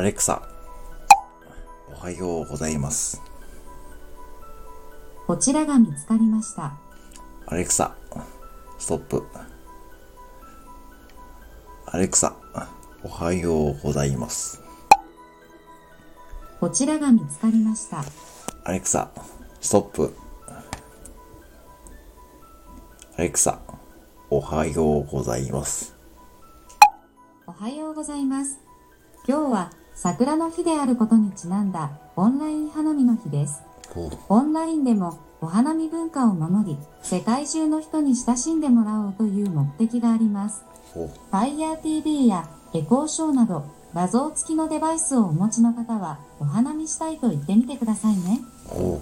アレクサ、おはようございます。こちらが見つかりました。アレクサ、ストップ。アレクサ、おはようございます。こちらが見つかりました。アレクサ、ストップ。アレクサ、おはようございます。おはようございます。今日は桜の日であることにちなんだオンライン花見の日です。おオンラインでもお花見文化を守り、世界中の人に親しんでもらおうという目的があります。お FireTV やエコーショーなど画像付きのデバイスをお持ちの方はお花見したいと言ってみてくださいね。お